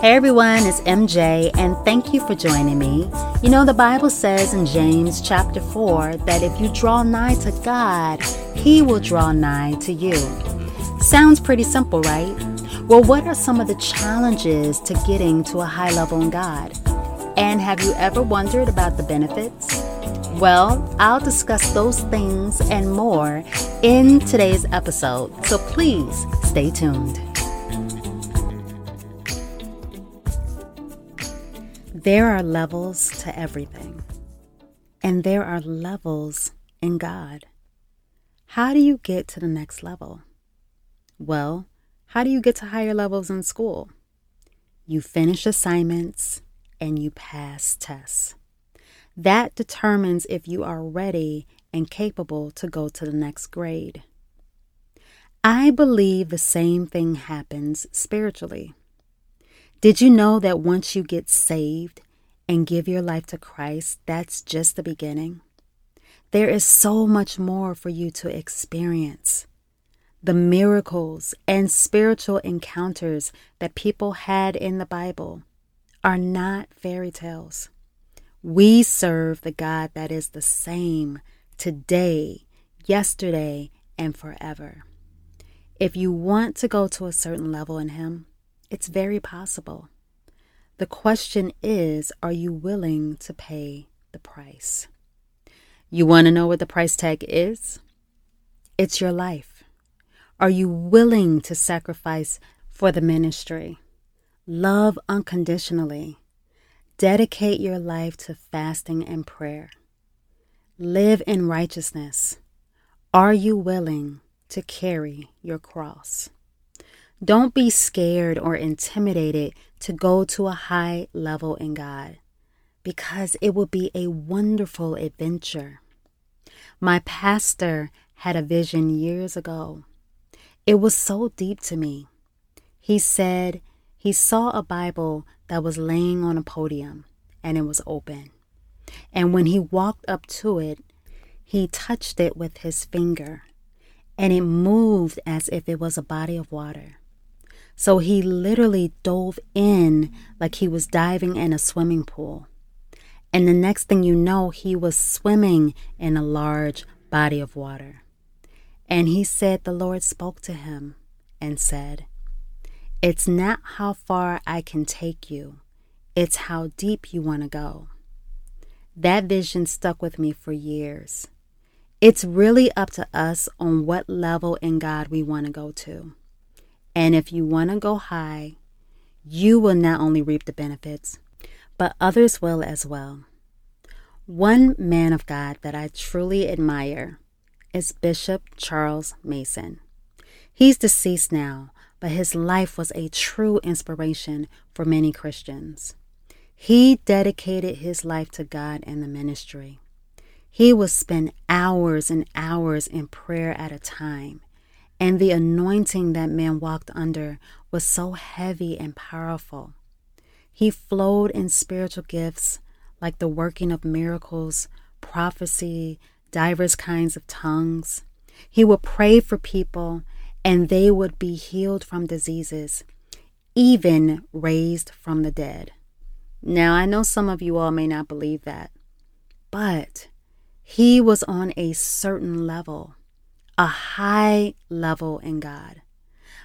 Hey everyone, it's MJ, and thank you for joining me. You know, the Bible says in James chapter 4 that if you draw nigh to God, He will draw nigh to you. Sounds pretty simple, right? Well, what are some of the challenges to getting to a high level in God? And have you ever wondered about the benefits? Well, I'll discuss those things and more in today's episode, so please stay tuned. There are levels to everything, and there are levels in God. How do you get to the next level? Well, how do you get to higher levels in school? You finish assignments and you pass tests. That determines if you are ready and capable to go to the next grade. I believe the same thing happens spiritually. Did you know that once you get saved and give your life to Christ, that's just the beginning? There is so much more for you to experience. The miracles and spiritual encounters that people had in the Bible are not fairy tales. We serve the God that is the same today, yesterday, and forever. If you want to go to a certain level in Him, it's very possible. The question is are you willing to pay the price? You want to know what the price tag is? It's your life. Are you willing to sacrifice for the ministry? Love unconditionally. Dedicate your life to fasting and prayer. Live in righteousness. Are you willing to carry your cross? Don't be scared or intimidated to go to a high level in God because it will be a wonderful adventure. My pastor had a vision years ago. It was so deep to me. He said he saw a Bible that was laying on a podium and it was open. And when he walked up to it, he touched it with his finger and it moved as if it was a body of water. So he literally dove in like he was diving in a swimming pool. And the next thing you know, he was swimming in a large body of water. And he said the Lord spoke to him and said, It's not how far I can take you, it's how deep you want to go. That vision stuck with me for years. It's really up to us on what level in God we want to go to. And if you want to go high, you will not only reap the benefits, but others will as well. One man of God that I truly admire is Bishop Charles Mason. He's deceased now, but his life was a true inspiration for many Christians. He dedicated his life to God and the ministry. He would spend hours and hours in prayer at a time and the anointing that man walked under was so heavy and powerful. He flowed in spiritual gifts like the working of miracles, prophecy, divers kinds of tongues. He would pray for people and they would be healed from diseases, even raised from the dead. Now, I know some of you all may not believe that, but he was on a certain level a high level in God.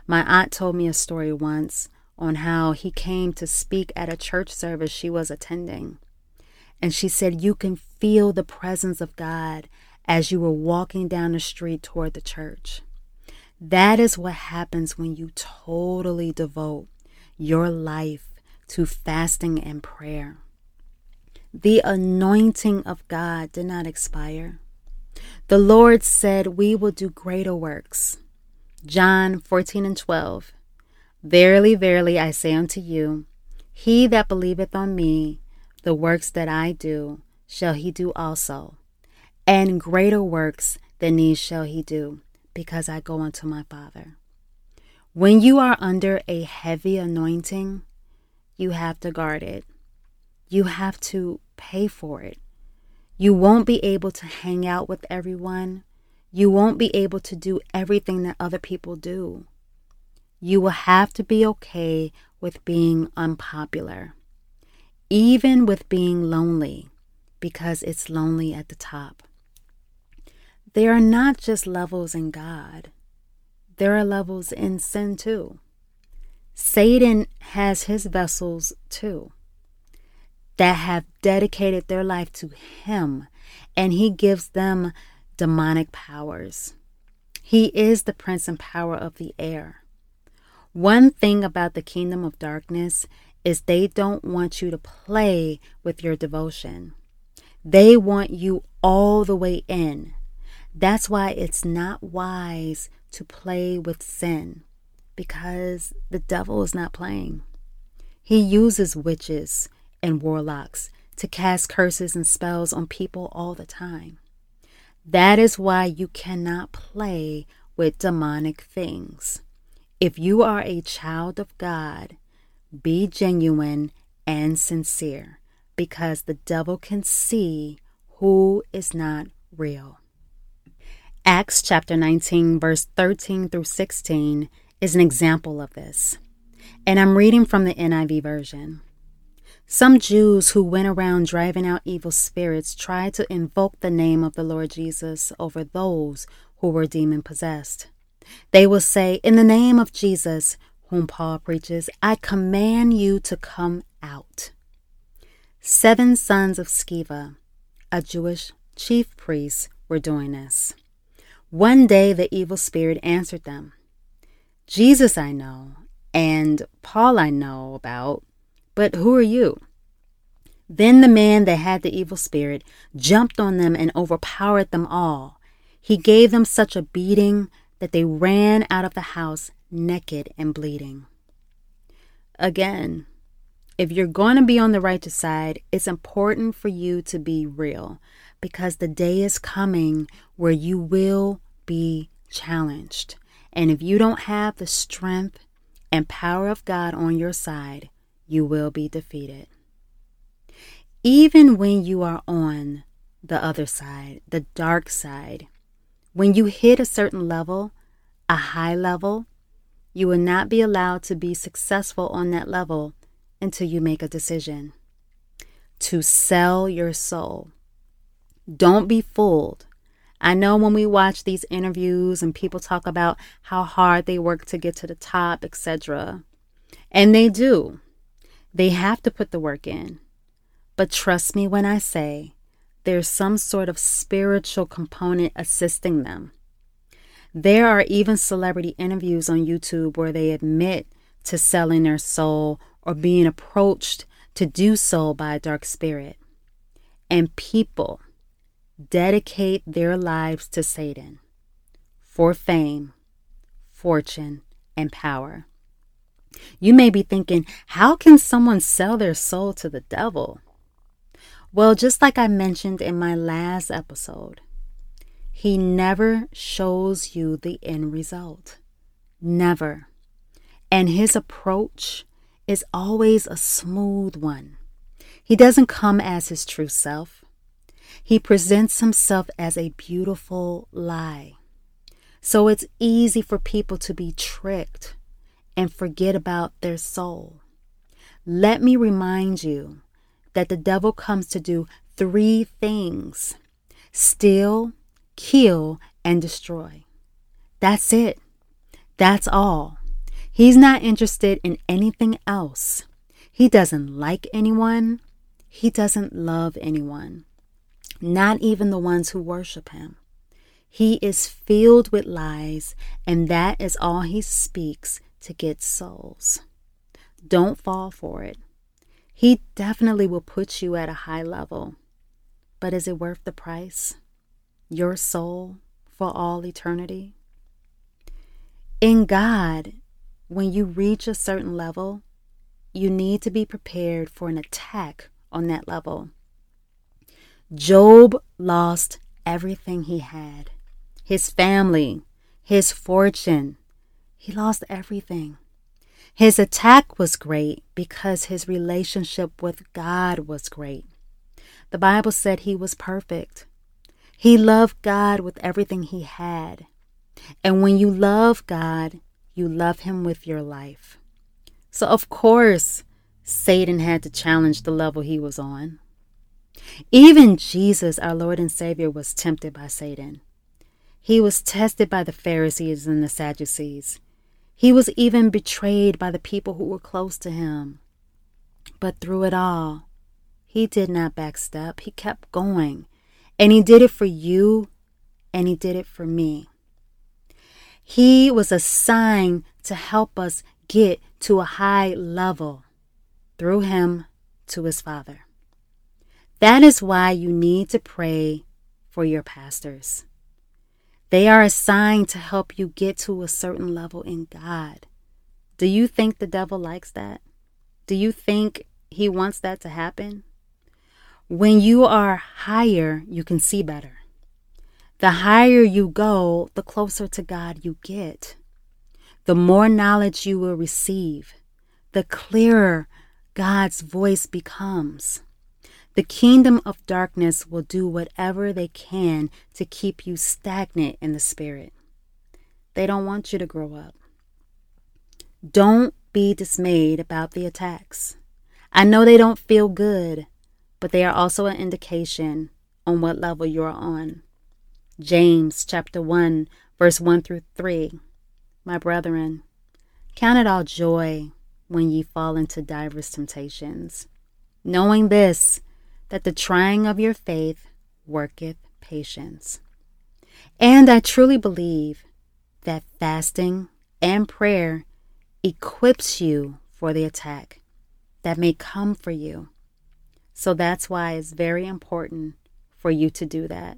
My aunt told me a story once on how he came to speak at a church service she was attending. And she said, You can feel the presence of God as you were walking down the street toward the church. That is what happens when you totally devote your life to fasting and prayer. The anointing of God did not expire. The Lord said, We will do greater works. John 14 and 12. Verily, verily, I say unto you, He that believeth on me, the works that I do, shall he do also. And greater works than these shall he do, because I go unto my Father. When you are under a heavy anointing, you have to guard it. You have to pay for it. You won't be able to hang out with everyone. You won't be able to do everything that other people do. You will have to be okay with being unpopular, even with being lonely, because it's lonely at the top. There are not just levels in God, there are levels in sin too. Satan has his vessels too that have dedicated their life to him, and he gives them demonic powers. He is the prince and power of the air. One thing about the kingdom of darkness is they don't want you to play with your devotion. They want you all the way in. That's why it's not wise to play with sin because the devil is not playing. He uses witches and warlocks to cast curses and spells on people all the time. That is why you cannot play with demonic things. If you are a child of God, be genuine and sincere because the devil can see who is not real. Acts chapter 19, verse 13 through 16 is an example of this. And I'm reading from the NIV version. Some Jews who went around driving out evil spirits tried to invoke the name of the Lord Jesus over those who were demon possessed. They will say, In the name of Jesus, whom Paul preaches, I command you to come out. Seven sons of Sceva, a Jewish chief priest, were doing this. One day the evil spirit answered them Jesus I know, and Paul I know about, but who are you? Then the man that had the evil spirit jumped on them and overpowered them all. He gave them such a beating that they ran out of the house naked and bleeding. Again, if you're going to be on the righteous side, it's important for you to be real because the day is coming where you will be challenged. And if you don't have the strength and power of God on your side, you will be defeated. Even when you are on the other side, the dark side, when you hit a certain level, a high level, you will not be allowed to be successful on that level until you make a decision to sell your soul. Don't be fooled I know when we watch these interviews and people talk about how hard they work to get to the top, etc. And they do. They have to put the work in. But trust me when I say there's some sort of spiritual component assisting them. There are even celebrity interviews on YouTube where they admit to selling their soul or being approached to do so by a dark spirit. And people dedicate their lives to Satan for fame, fortune, and power. You may be thinking, how can someone sell their soul to the devil? Well, just like I mentioned in my last episode, he never shows you the end result. Never. And his approach is always a smooth one. He doesn't come as his true self. He presents himself as a beautiful lie. So it's easy for people to be tricked and forget about their soul. Let me remind you that the devil comes to do three things steal, kill, and destroy. That's it. That's all. He's not interested in anything else. He doesn't like anyone. He doesn't love anyone not even the ones who worship him. He is filled with lies, and that is all he speaks to get souls. Don't fall for it. He definitely will put you at a high level. But is it worth the price? Your soul for all eternity? In God, when you reach a certain level, you need to be prepared for an attack on that level. Job lost everything he had his family, his fortune. He lost everything. His attack was great because his relationship with God was great. The Bible said he was perfect. He loved God with everything he had. And when you love God, you love him with your life. So, of course, Satan had to challenge the level he was on. Even Jesus, our Lord and Savior, was tempted by Satan. He was tested by the Pharisees and the Sadducees. He was even betrayed by the people who were close to him. But through it all, he did not backstep. He kept going. And he did it for you, and he did it for me. He was a sign to help us get to a high level through him to his Father. That is why you need to pray for your pastors. They are assigned to help you get to a certain level in God. Do you think the devil likes that? Do you think he wants that to happen? When you are higher, you can see better. The higher you go, the closer to God you get. The more knowledge you will receive, the clearer God's voice becomes. The kingdom of darkness will do whatever they can to keep you stagnant in the spirit. They don't want you to grow up. Don't be dismayed about the attacks. I know they don't feel good, but they are also an indication on what level you're on. James chapter 1, verse 1 through 3. My brethren, count it all joy when ye fall into divers temptations, knowing this, that the trying of your faith worketh patience. And I truly believe that fasting and prayer equips you for the attack that may come for you. So that's why it's very important for you to do that.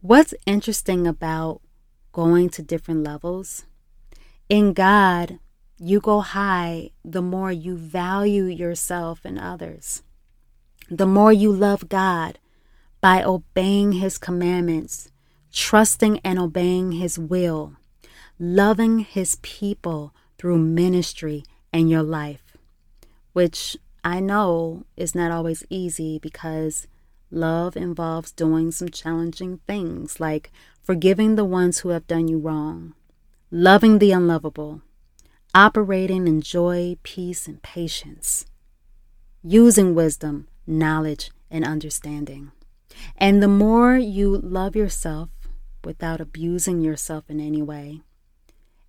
What's interesting about going to different levels? In God, you go high the more you value yourself and others the more you love God by obeying His commandments, trusting and obeying His will, loving His people through ministry and your life, which I know is not always easy because love involves doing some challenging things like forgiving the ones who have done you wrong, loving the unlovable, operating in joy, peace, and patience, using wisdom knowledge, and understanding. And the more you love yourself without abusing yourself in any way,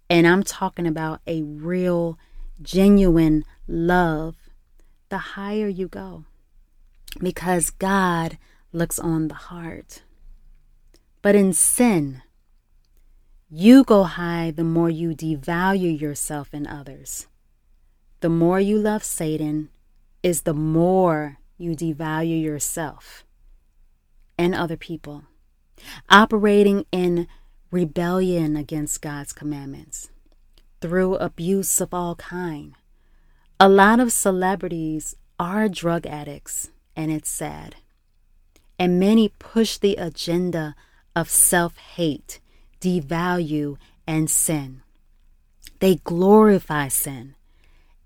and I'm talking about a real, genuine love, the higher you go. Because God looks on the heart. But in sin, you go high the more you devalue yourself and others. The more you love Satan is the more you devalue yourself and other people, operating in rebellion against God's commandments through abuse of all kind. A lot of celebrities are drug addicts, and it's sad. And many push the agenda of self hate, devalue, and sin. They glorify sin.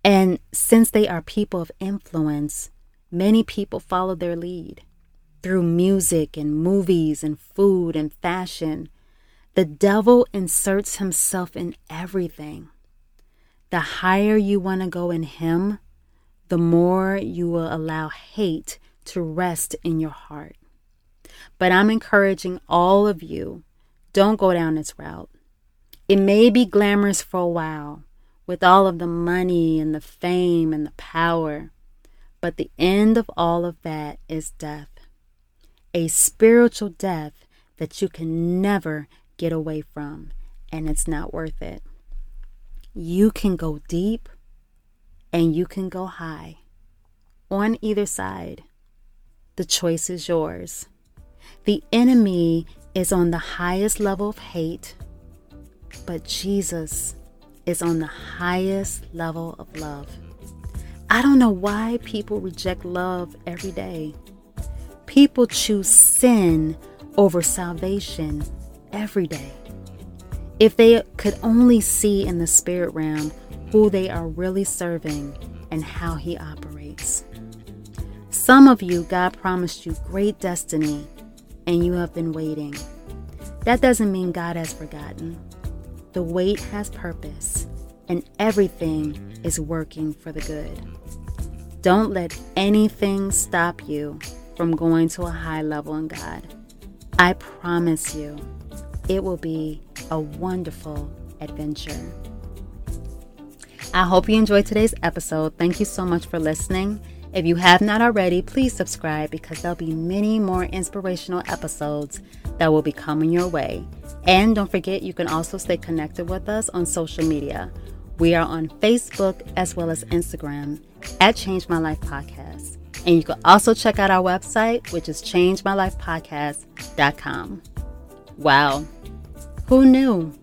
And since they are people of influence, Many people follow their lead through music and movies and food and fashion. The devil inserts himself in everything. The higher you want to go in him, the more you will allow hate to rest in your heart. But I'm encouraging all of you don't go down this route. It may be glamorous for a while with all of the money and the fame and the power. But the end of all of that is death. A spiritual death that you can never get away from, and it's not worth it. You can go deep and you can go high on either side. The choice is yours. The enemy is on the highest level of hate, but Jesus is on the highest level of love. I don't know why people reject love every day. People choose sin over salvation every day. If they could only see in the spirit realm who they are really serving and how He operates. Some of you, God promised you great destiny, and you have been waiting. That doesn't mean God has forgotten. The wait has purpose, and everything is working for the good. Don't let anything stop you from going to a high level in God. I promise you, it will be a wonderful adventure. I hope you enjoyed today's episode. Thank you so much for listening. If you have not already, please subscribe because there'll be many more inspirational episodes that will be coming your way. And don't forget, you can also stay connected with us on social media. We are on Facebook as well as Instagram at Change My Life Podcast. And you can also check out our website, which is changemylifepodcast.com. Wow, who knew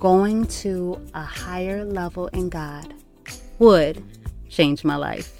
going to a higher level in God would change my life?